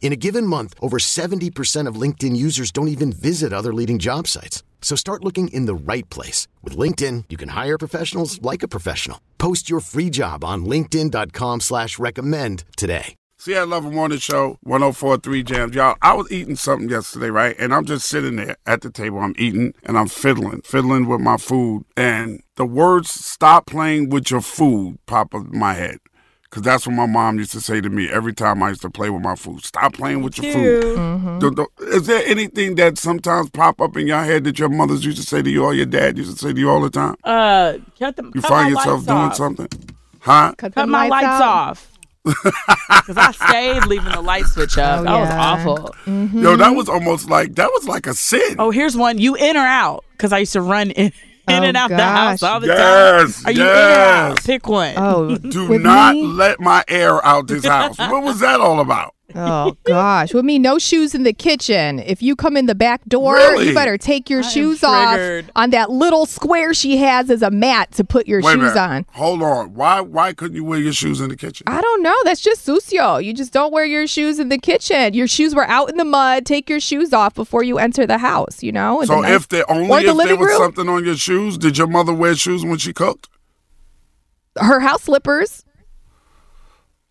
In a given month, over 70% of LinkedIn users don't even visit other leading job sites. So start looking in the right place. With LinkedIn, you can hire professionals like a professional. Post your free job on linkedin.com slash recommend today. See, I love a morning show, 1043 Jams. Y'all, I was eating something yesterday, right? And I'm just sitting there at the table. I'm eating and I'm fiddling, fiddling with my food. And the words, stop playing with your food, pop up in my head. Because that's what my mom used to say to me every time I used to play with my food. Stop playing with your food. Mm-hmm. The- the- is there anything that sometimes pop up in your head that your mothers used to say to you or your dad used to say to you all the time? Uh, cut the, You cut find my yourself doing off. something? Huh? Cut my lights off. Because I stayed leaving the light switch up. Oh, that was yeah. awful. Yo, that was almost like, that was like a sin. Oh, here's one. You in or out? Because I used to run in, in Oh, and out the house all the Yes, time. Are you in or out? yes. Pick one. Oh, Do not me? let my air out this house. what was that all about? Oh gosh, with me, no shoes in the kitchen. If you come in the back door, Really? you better take your I shoes off on that little square she has as a mat to put your Wait shoes on. Hold on. Why why couldn't you wear your shoes in the kitchen? I don't know. That's just sucio. You just don't wear your shoes in the kitchen. Your shoes were out in the mud. Take your shoes off before you enter the house. You know. And so the nice- if there or only the if there was room, something on your shoes, did your mother wear shoes when she cooked? her house slippers.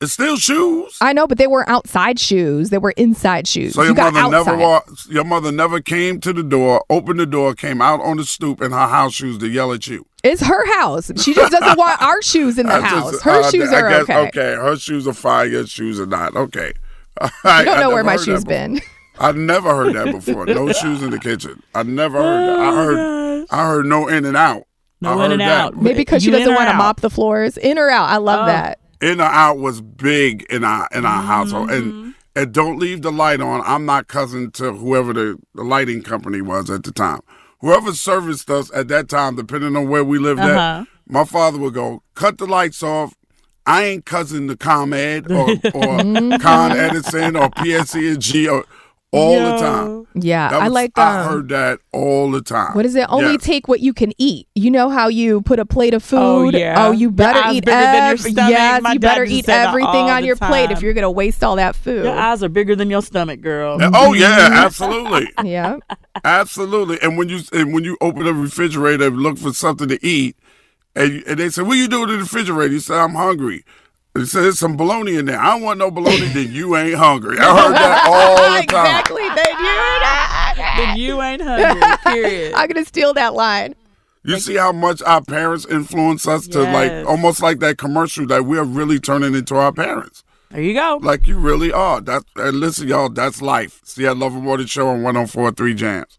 It's still shoes. I know, but they were outside shoes. They were inside shoes. So your got mother outside. never wa- your mother never came to the door, opened the door, came out on the stoop in her house shoes to yell at you. It's her house. She just doesn't want our shoes in the I just- house. Her uh, shoes I are guess- okay. Okay, her shoes are fine. Your shoes are not. Okay. All You don't I know where my shoes been. before. I never heard that before. No shoes in the kitchen. I never heard that. I heard. I heard no in and out. No I in and that. out. Maybe because she doesn't want to mop the floors. In or out. I love Oh. that. In or out was big in our in our household Mm-hmm. and and don't leave the light on i'm not cousin to whoever the, the lighting company was at the time whoever serviced us at that time depending on where we lived Uh-huh. at my father would go cut the lights off i ain't cousin to ComEd or, or con edison or PSE&G or all the time Yeah, That I was- like. i Um, heard that all the time what is it? Only Yes. take what you can eat. You know how you put a plate of food. Oh, yeah. Oh, you better eat. bigger than your ev- Yes, My you better eat everything on the your plate if you're gonna waste all that food. Your eyes are bigger than your stomach, girl. oh yeah absolutely yeah. Absolutely. And when you and when you open the refrigerator and look for something to eat, and, and they say, "What you doing in the refrigerator?" You say, "I'm hungry." They say, "There's some bologna in there." I don't want no bologna. then you ain't hungry. I heard that all the time. exactly. Then you. Then you ain't hungry. Period. I'm gonna steal that line. You see how much our parents influence us to Yes. like almost like that commercial that we're really turning into our parents. There you go. Like you really are. That's and listen, y'all, that's life. See, I love a morning show on 1043 Jams.